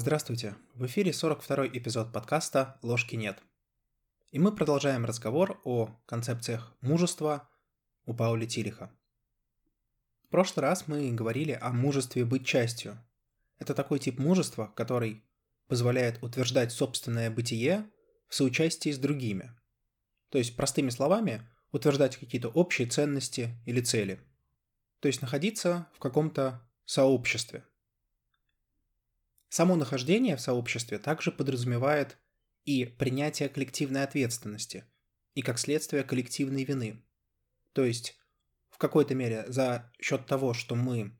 Здравствуйте! В эфире 42-й эпизод подкаста «Ложки нет». И мы продолжаем разговор о концепциях мужества у Паули Тилиха. В прошлый раз мы говорили о мужестве быть частью. Это такой тип мужества, который позволяет утверждать собственное бытие в соучастии с другими. То есть, простыми словами, утверждать какие-то общие ценности или цели. То есть находиться в каком-то сообществе – Само нахождение в сообществе также подразумевает и принятие коллективной ответственности, и как следствие коллективной вины. То есть, в какой-то мере, за счет того, что мы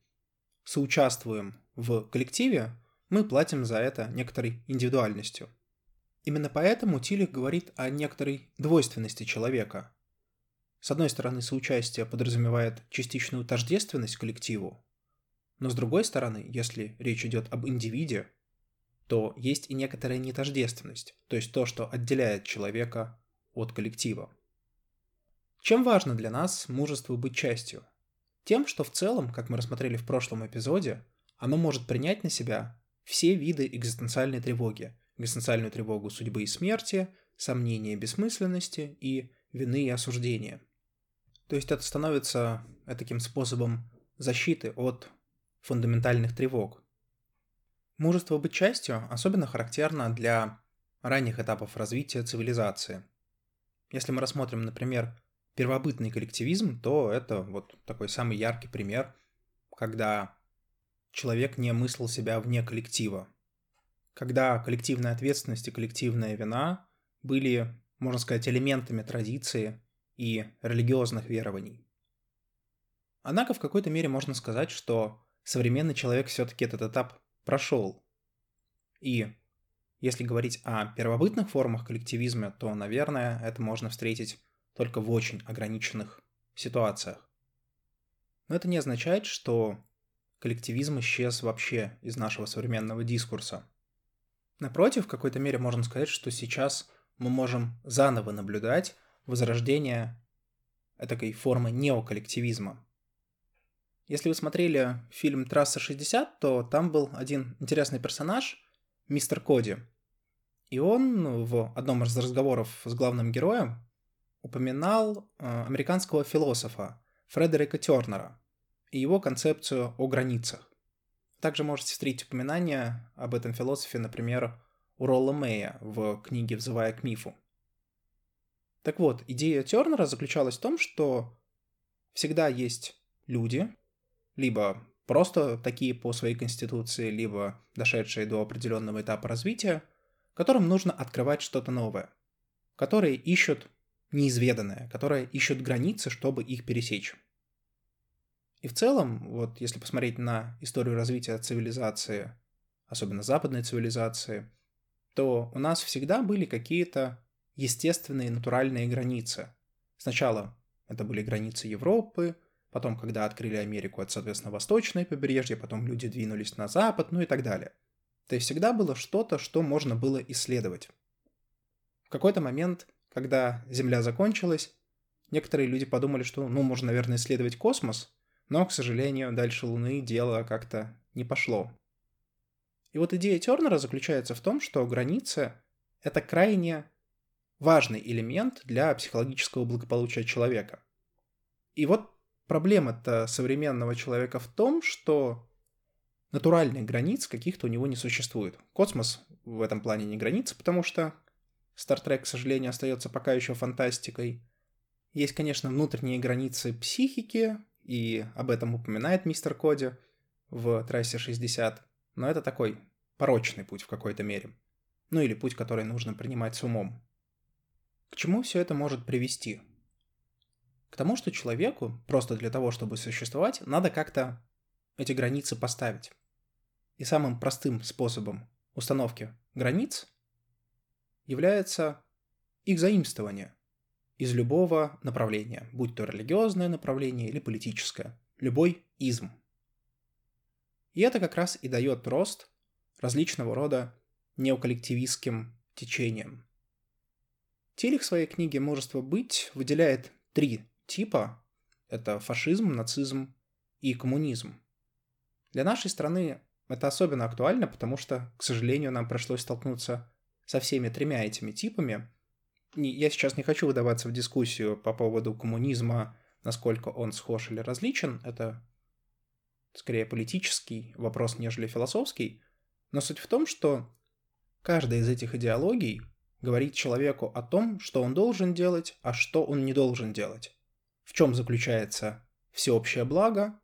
соучаствуем в коллективе, мы платим за это некоторой индивидуальностью. Именно поэтому Тилих говорит о некоторой двойственности человека. С одной стороны, соучастие подразумевает частичную тождественность коллективу, но с другой стороны, если речь идет об индивиде, то есть и некоторая нетождественность, то есть то, что отделяет человека от коллектива. Чем важно для нас мужество быть частью? Тем, что в целом, как мы рассмотрели в прошлом эпизоде, оно может принять на себя все виды экзистенциальной тревоги. Экзистенциальную тревогу судьбы и смерти, сомнения бессмысленности и вины и осуждения. То есть это становится таким способом защиты от фундаментальных тревог. Мужество быть частью особенно характерно для ранних этапов развития цивилизации. Если мы рассмотрим, например, первобытный коллективизм, то это вот такой самый яркий пример, когда человек не мыслил себя вне коллектива. Когда коллективная ответственность и коллективная вина были, можно сказать, элементами традиции и религиозных верований. Однако в какой-то мере можно сказать, что современный человек все-таки этот этап прошел. И если говорить о первобытных формах коллективизма, то, наверное, это можно встретить только в очень ограниченных ситуациях. Но это не означает, что коллективизм исчез вообще из нашего современного дискурса. Напротив, в какой-то мере можно сказать, что сейчас мы можем заново наблюдать возрождение этой формы неоколлективизма. Если вы смотрели фильм «Трасса 60», то там был один интересный персонаж, мистер Коди. И он в одном из разговоров с главным героем упоминал э, американского философа Фредерика Тернера и его концепцию о границах. Также можете встретить упоминание об этом философе, например, у Ролла Мэя в книге «Взывая к мифу». Так вот, идея Тернера заключалась в том, что всегда есть люди, либо просто такие по своей конституции, либо дошедшие до определенного этапа развития, которым нужно открывать что-то новое, которые ищут неизведанное, которые ищут границы, чтобы их пересечь. И в целом, вот если посмотреть на историю развития цивилизации, особенно западной цивилизации, то у нас всегда были какие-то естественные натуральные границы. Сначала это были границы Европы, Потом, когда открыли Америку, это, соответственно, восточное побережье, потом люди двинулись на запад, ну и так далее. То есть всегда было что-то, что можно было исследовать. В какой-то момент, когда Земля закончилась, некоторые люди подумали, что, ну, можно, наверное, исследовать космос, но, к сожалению, дальше Луны дело как-то не пошло. И вот идея Тернера заключается в том, что границы — это крайне важный элемент для психологического благополучия человека. И вот Проблема-то современного человека в том, что натуральных границ каких-то у него не существует. Космос в этом плане не граница, потому что Стартрек, к сожалению, остается пока еще фантастикой. Есть, конечно, внутренние границы психики, и об этом упоминает мистер Коди в трассе 60, но это такой порочный путь в какой-то мере. Ну или путь, который нужно принимать с умом. К чему все это может привести? К тому, что человеку, просто для того, чтобы существовать, надо как-то эти границы поставить. И самым простым способом установки границ является их заимствование из любого направления, будь то религиозное направление или политическое, любой изм. И это как раз и дает рост различного рода неоколлективистским течениям. Телех в своей книге «Мужество быть» выделяет три типа — это фашизм, нацизм и коммунизм. Для нашей страны это особенно актуально, потому что, к сожалению, нам пришлось столкнуться со всеми тремя этими типами. Я сейчас не хочу выдаваться в дискуссию по поводу коммунизма, насколько он схож или различен. Это скорее политический вопрос, нежели философский. Но суть в том, что каждая из этих идеологий говорит человеку о том, что он должен делать, а что он не должен делать. В чем заключается всеобщее благо,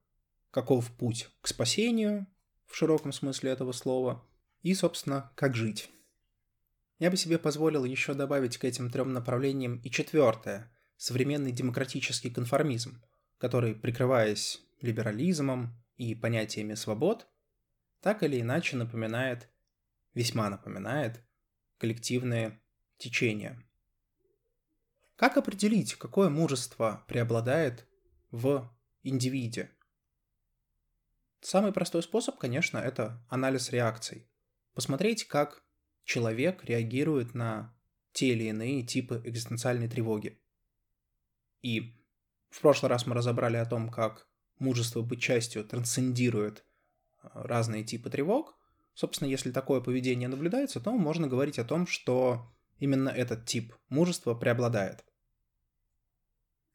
каков путь к спасению в широком смысле этого слова и, собственно, как жить. Я бы себе позволил еще добавить к этим трем направлениям и четвертое – современный демократический конформизм, который, прикрываясь либерализмом и понятиями свобод, так или иначе напоминает, весьма напоминает, коллективные течения. Как определить, какое мужество преобладает в индивиде? Самый простой способ, конечно, это анализ реакций. Посмотреть, как человек реагирует на те или иные типы экзистенциальной тревоги. И в прошлый раз мы разобрали о том, как мужество быть частью трансцендирует э, разные типы тревог. Собственно, если такое поведение наблюдается, то можно говорить о том, что именно этот тип мужества преобладает.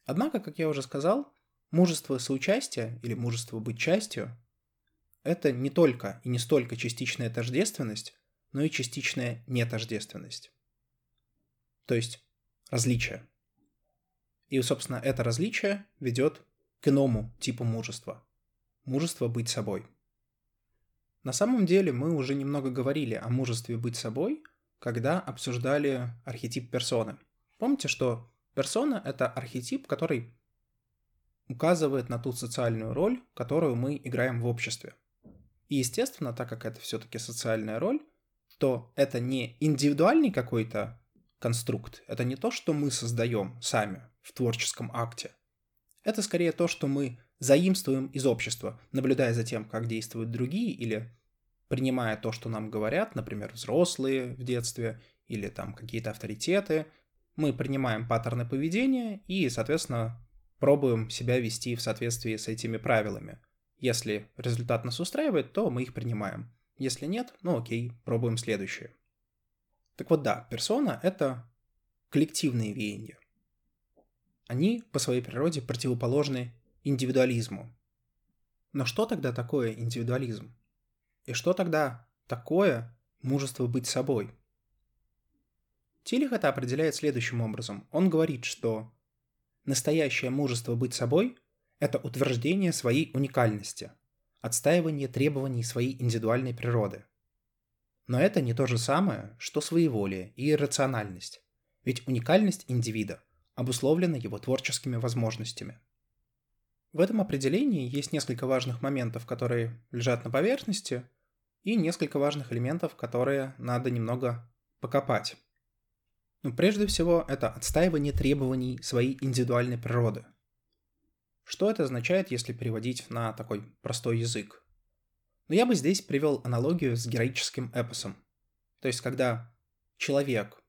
Однако, как я уже сказал, мужество соучастия или мужество быть частью – это не только и не столько частичная тождественность, но и частичная нетождественность. То есть различие. И, собственно, это различие ведет к иному типу мужества. Мужество быть собой. На самом деле мы уже немного говорили о мужестве быть собой, когда обсуждали архетип персоны. Помните, что персона — это архетип, который указывает на ту социальную роль, которую мы играем в обществе. И, естественно, так как это все-таки социальная роль, то это не индивидуальный какой-то конструкт, это не то, что мы создаем сами в творческом акте. Это скорее то, что мы заимствуем из общества, наблюдая за тем, как действуют другие, или принимая то, что нам говорят, например, взрослые в детстве, или там какие-то авторитеты, мы принимаем паттерны поведения и, соответственно, пробуем себя вести в соответствии с этими правилами. Если результат нас устраивает, то мы их принимаем. Если нет, ну окей, пробуем следующее. Так вот да, персона — это коллективные веяния. Они по своей природе противоположны индивидуализму. Но что тогда такое индивидуализм? И что тогда такое мужество быть собой? Тилих это определяет следующим образом. Он говорит, что настоящее мужество быть собой – это утверждение своей уникальности, отстаивание требований своей индивидуальной природы. Но это не то же самое, что своеволие и иррациональность, ведь уникальность индивида обусловлена его творческими возможностями. В этом определении есть несколько важных моментов, которые лежат на поверхности, и несколько важных элементов, которые надо немного покопать. Ну, прежде всего, это отстаивание требований своей индивидуальной природы – что это означает, если переводить на такой простой язык? Но я бы здесь привел аналогию с героическим эпосом. То есть, когда человек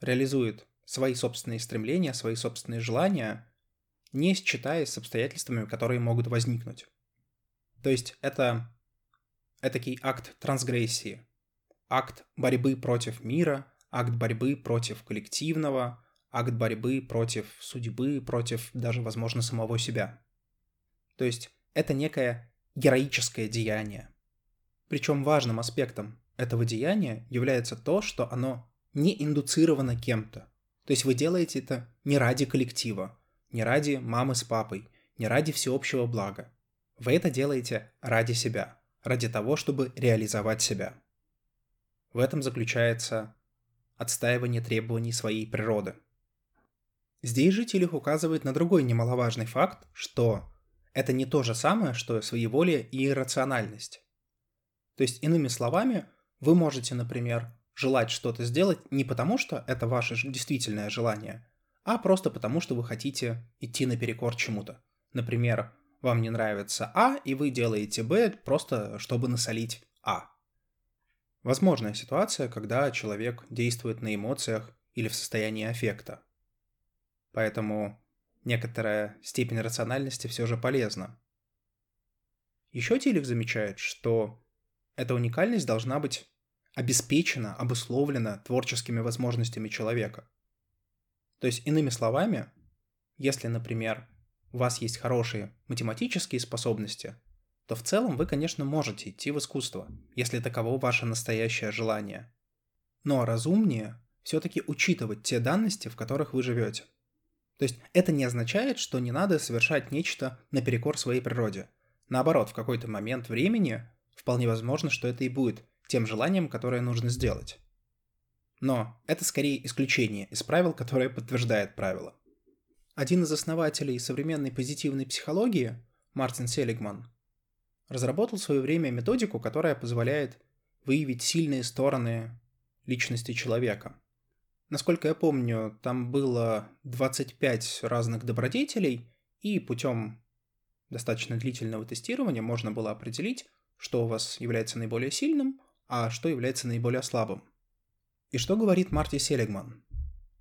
реализует свои собственные стремления, свои собственные желания, не считаясь с обстоятельствами, которые могут возникнуть. То есть это этакий акт трансгрессии, акт борьбы против мира, акт борьбы против коллективного, акт борьбы против судьбы, против даже, возможно, самого себя. То есть это некое героическое деяние. Причем важным аспектом этого деяния является то, что оно не индуцировано кем-то. То есть вы делаете это не ради коллектива, не ради мамы с папой, не ради всеобщего блага. Вы это делаете ради себя, ради того, чтобы реализовать себя. В этом заключается отстаивание требований своей природы. Здесь же Тилих указывает на другой немаловажный факт, что это не то же самое, что своеволие и иррациональность. То есть, иными словами, вы можете, например, желать что-то сделать не потому, что это ваше действительное желание, а просто потому, что вы хотите идти наперекор чему-то. Например, вам не нравится А, и вы делаете Б просто, чтобы насолить А. Возможная ситуация, когда человек действует на эмоциях или в состоянии аффекта. Поэтому некоторая степень рациональности все же полезна. Еще Тилик замечает, что эта уникальность должна быть обеспечена, обусловлена творческими возможностями человека. То есть, иными словами, если, например, у вас есть хорошие математические способности, то в целом вы, конечно, можете идти в искусство, если таково ваше настоящее желание. Но разумнее все-таки учитывать те данности, в которых вы живете. То есть это не означает, что не надо совершать нечто наперекор своей природе. Наоборот, в какой-то момент времени вполне возможно, что это и будет тем желанием, которое нужно сделать. Но это скорее исключение из правил, которое подтверждает правило. Один из основателей современной позитивной психологии, Мартин Селигман, разработал в свое время методику, которая позволяет выявить сильные стороны личности человека. Насколько я помню, там было 25 разных добродетелей, и путем достаточно длительного тестирования можно было определить, что у вас является наиболее сильным, а что является наиболее слабым. И что говорит Марти Селигман?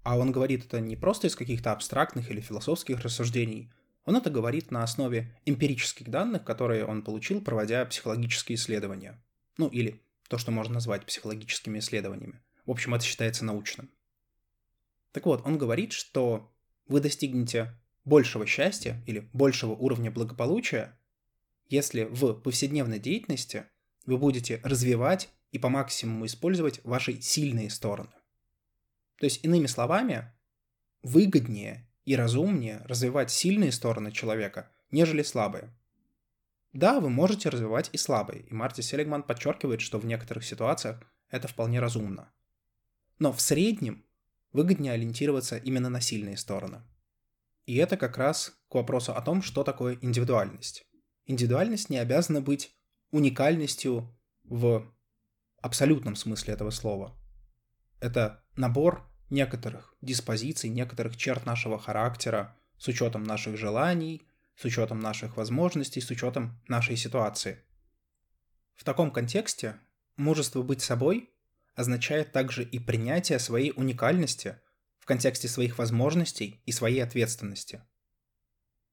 А он говорит это не просто из каких-то абстрактных или философских рассуждений, он это говорит на основе эмпирических данных, которые он получил, проводя психологические исследования. Ну или то, что можно назвать психологическими исследованиями. В общем, это считается научным. Так вот, он говорит, что вы достигнете большего счастья или большего уровня благополучия, если в повседневной деятельности вы будете развивать и по максимуму использовать ваши сильные стороны. То есть, иными словами, выгоднее и разумнее развивать сильные стороны человека, нежели слабые. Да, вы можете развивать и слабые, и Марти Селигман подчеркивает, что в некоторых ситуациях это вполне разумно. Но в среднем выгоднее ориентироваться именно на сильные стороны. И это как раз к вопросу о том, что такое индивидуальность. Индивидуальность не обязана быть уникальностью в абсолютном смысле этого слова. Это набор некоторых диспозиций, некоторых черт нашего характера с учетом наших желаний, с учетом наших возможностей, с учетом нашей ситуации. В таком контексте мужество быть собой означает также и принятие своей уникальности в контексте своих возможностей и своей ответственности.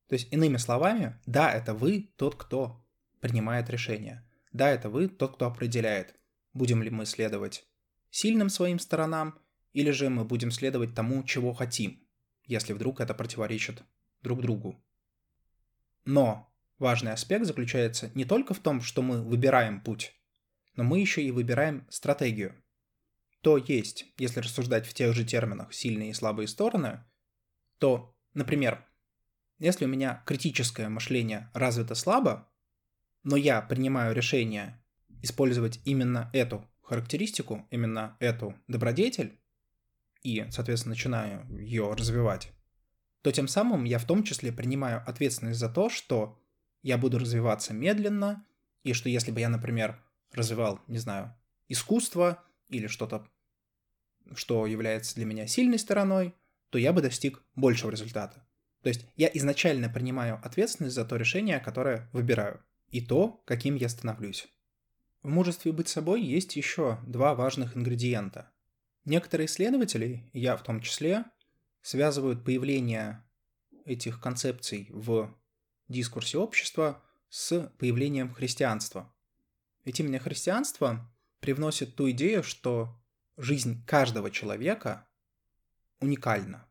То есть, иными словами, да, это вы тот, кто принимает решение. Да, это вы тот, кто определяет, будем ли мы следовать сильным своим сторонам, или же мы будем следовать тому, чего хотим, если вдруг это противоречит друг другу. Но важный аспект заключается не только в том, что мы выбираем путь, но мы еще и выбираем стратегию то есть, если рассуждать в тех же терминах сильные и слабые стороны, то, например, если у меня критическое мышление развито слабо, но я принимаю решение использовать именно эту характеристику, именно эту добродетель, и, соответственно, начинаю ее развивать, то тем самым я в том числе принимаю ответственность за то, что я буду развиваться медленно, и что если бы я, например, развивал, не знаю, искусство или что-то что является для меня сильной стороной, то я бы достиг большего результата. То есть я изначально принимаю ответственность за то решение, которое выбираю, и то, каким я становлюсь. В мужестве быть собой есть еще два важных ингредиента. Некоторые исследователи, я в том числе, связывают появление этих концепций в дискурсе общества с появлением христианства. Ведь именно христианство привносит ту идею, что жизнь каждого человека уникальна.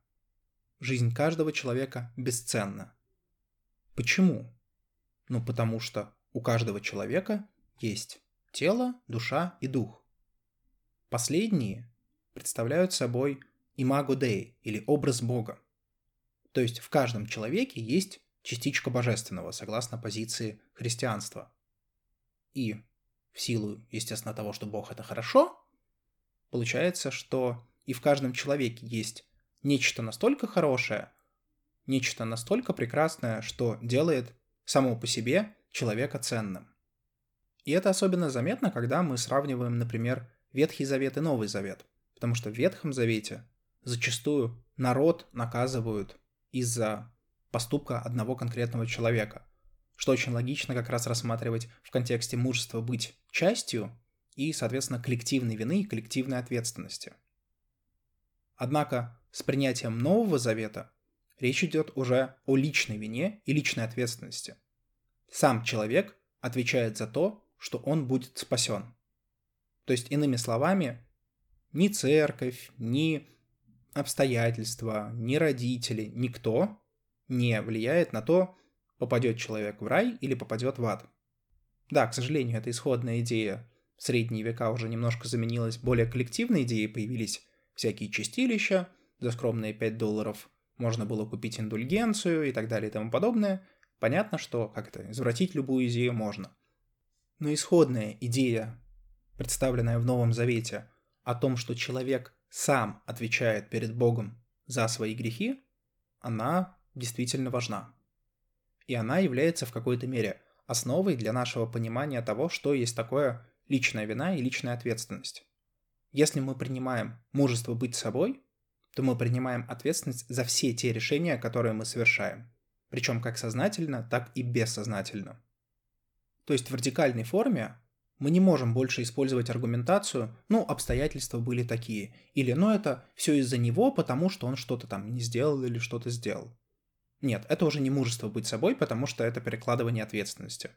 Жизнь каждого человека бесценна. Почему? Ну, потому что у каждого человека есть тело, душа и дух. Последние представляют собой имаго Dei или образ Бога. То есть в каждом человеке есть частичка божественного, согласно позиции христианства. И в силу, естественно, того, что Бог это хорошо, Получается, что и в каждом человеке есть нечто настолько хорошее, нечто настолько прекрасное, что делает само по себе человека ценным. И это особенно заметно, когда мы сравниваем, например, Ветхий Завет и Новый Завет. Потому что в Ветхом Завете зачастую народ наказывают из-за поступка одного конкретного человека, что очень логично как раз рассматривать в контексте мужества быть частью и, соответственно, коллективной вины и коллективной ответственности. Однако с принятием Нового Завета речь идет уже о личной вине и личной ответственности. Сам человек отвечает за то, что он будет спасен. То есть, иными словами, ни церковь, ни обстоятельства, ни родители, никто не влияет на то, попадет человек в рай или попадет в ад. Да, к сожалению, эта исходная идея в средние века уже немножко заменилась более коллективной идеей, появились всякие чистилища, за скромные 5 долларов можно было купить индульгенцию и так далее и тому подобное. Понятно, что как это, извратить любую идею можно. Но исходная идея, представленная в Новом Завете, о том, что человек сам отвечает перед Богом за свои грехи, она действительно важна. И она является в какой-то мере основой для нашего понимания того, что есть такое личная вина и личная ответственность. Если мы принимаем мужество быть собой, то мы принимаем ответственность за все те решения, которые мы совершаем. Причем как сознательно, так и бессознательно. То есть в радикальной форме мы не можем больше использовать аргументацию, ну, обстоятельства были такие, или ну это все из-за него, потому что он что-то там не сделал или что-то сделал. Нет, это уже не мужество быть собой, потому что это перекладывание ответственности.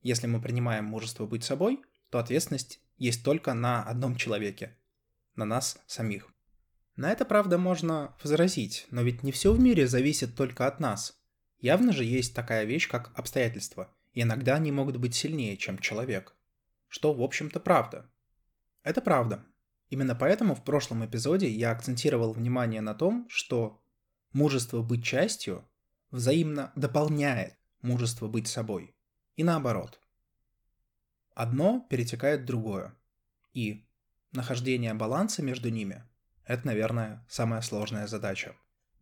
Если мы принимаем мужество быть собой, то ответственность есть только на одном человеке, на нас самих. На это, правда, можно возразить, но ведь не все в мире зависит только от нас. Явно же есть такая вещь, как обстоятельства, и иногда они могут быть сильнее, чем человек. Что, в общем-то, правда. Это правда. Именно поэтому в прошлом эпизоде я акцентировал внимание на том, что мужество быть частью взаимно дополняет мужество быть собой. И наоборот. Одно перетекает в другое. И нахождение баланса между ними – это, наверное, самая сложная задача.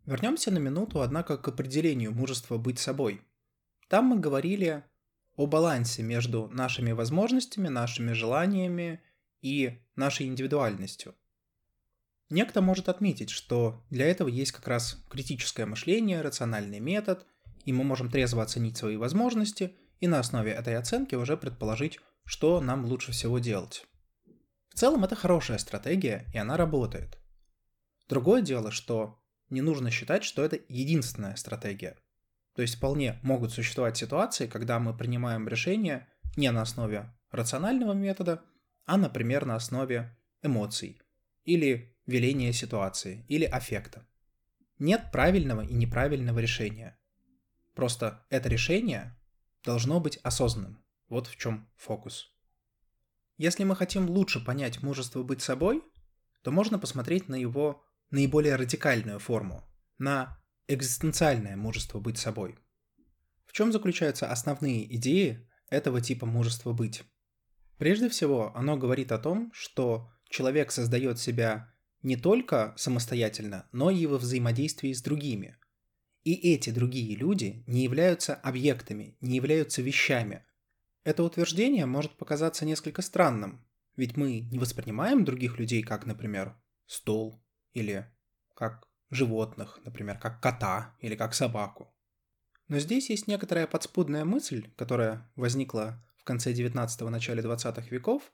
Вернемся на минуту, однако, к определению мужества быть собой. Там мы говорили о балансе между нашими возможностями, нашими желаниями и нашей индивидуальностью. Некто может отметить, что для этого есть как раз критическое мышление, рациональный метод, и мы можем трезво оценить свои возможности и на основе этой оценки уже предположить, что нам лучше всего делать. В целом это хорошая стратегия, и она работает. Другое дело, что не нужно считать, что это единственная стратегия. То есть вполне могут существовать ситуации, когда мы принимаем решения не на основе рационального метода, а, например, на основе эмоций или веления ситуации или аффекта. Нет правильного и неправильного решения. Просто это решение должно быть осознанным. Вот в чем фокус. Если мы хотим лучше понять мужество быть собой, то можно посмотреть на его наиболее радикальную форму, на экзистенциальное мужество быть собой. В чем заключаются основные идеи этого типа мужества быть? Прежде всего, оно говорит о том, что человек создает себя не только самостоятельно, но и во взаимодействии с другими. И эти другие люди не являются объектами, не являются вещами. Это утверждение может показаться несколько странным, ведь мы не воспринимаем других людей как, например, стол или как животных, например, как кота или как собаку. Но здесь есть некоторая подспудная мысль, которая возникла в конце 19-го, начале 20-х веков,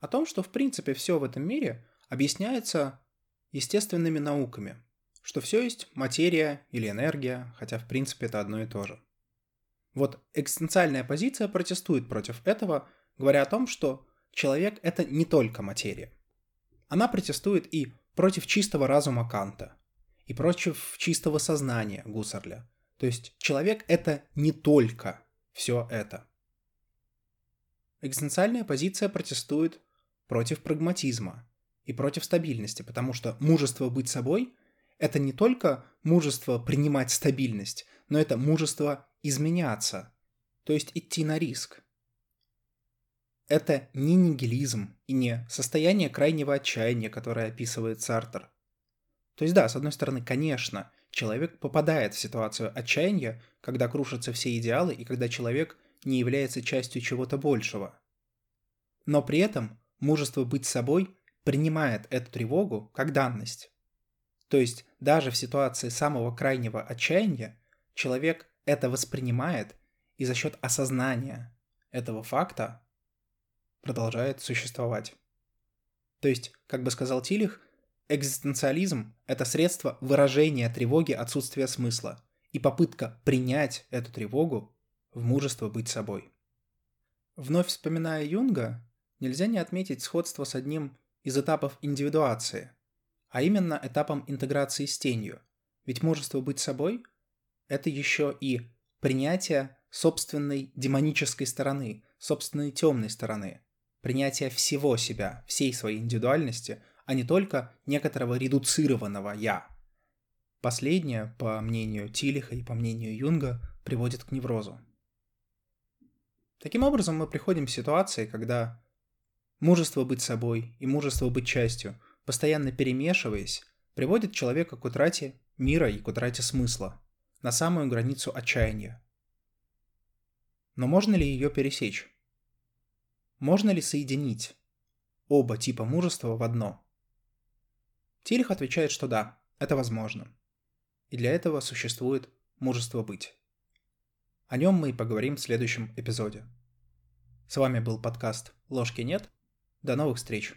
о том, что в принципе все в этом мире объясняется естественными науками, что все есть материя или энергия, хотя в принципе это одно и то же. Вот экзистенциальная позиция протестует против этого, говоря о том, что человек — это не только материя. Она протестует и против чистого разума Канта, и против чистого сознания Гуссерля. То есть человек — это не только все это. Экзистенциальная позиция протестует против прагматизма и против стабильности, потому что мужество быть собой — это не только мужество принимать стабильность, но это мужество изменяться, то есть идти на риск. Это не нигилизм и не состояние крайнего отчаяния, которое описывает Сартер. То есть да, с одной стороны, конечно, человек попадает в ситуацию отчаяния, когда крушатся все идеалы и когда человек не является частью чего-то большего. Но при этом мужество быть собой принимает эту тревогу как данность. То есть даже в ситуации самого крайнего отчаяния человек это воспринимает и за счет осознания этого факта продолжает существовать. То есть, как бы сказал Тилих, экзистенциализм – это средство выражения тревоги отсутствия смысла и попытка принять эту тревогу в мужество быть собой. Вновь вспоминая Юнга, нельзя не отметить сходство с одним из этапов индивидуации, а именно этапом интеграции с тенью. Ведь мужество быть собой – это еще и принятие собственной демонической стороны, собственной темной стороны, принятие всего себя, всей своей индивидуальности, а не только некоторого редуцированного «я». Последнее, по мнению Тилиха и по мнению Юнга, приводит к неврозу. Таким образом, мы приходим к ситуации, когда мужество быть собой и мужество быть частью, постоянно перемешиваясь, приводит человека к утрате мира и к утрате смысла, на самую границу отчаяния. Но можно ли ее пересечь? Можно ли соединить оба типа мужества в одно? Тилих отвечает, что да, это возможно. И для этого существует мужество быть. О нем мы и поговорим в следующем эпизоде. С вами был подкаст «Ложки нет». До новых встреч!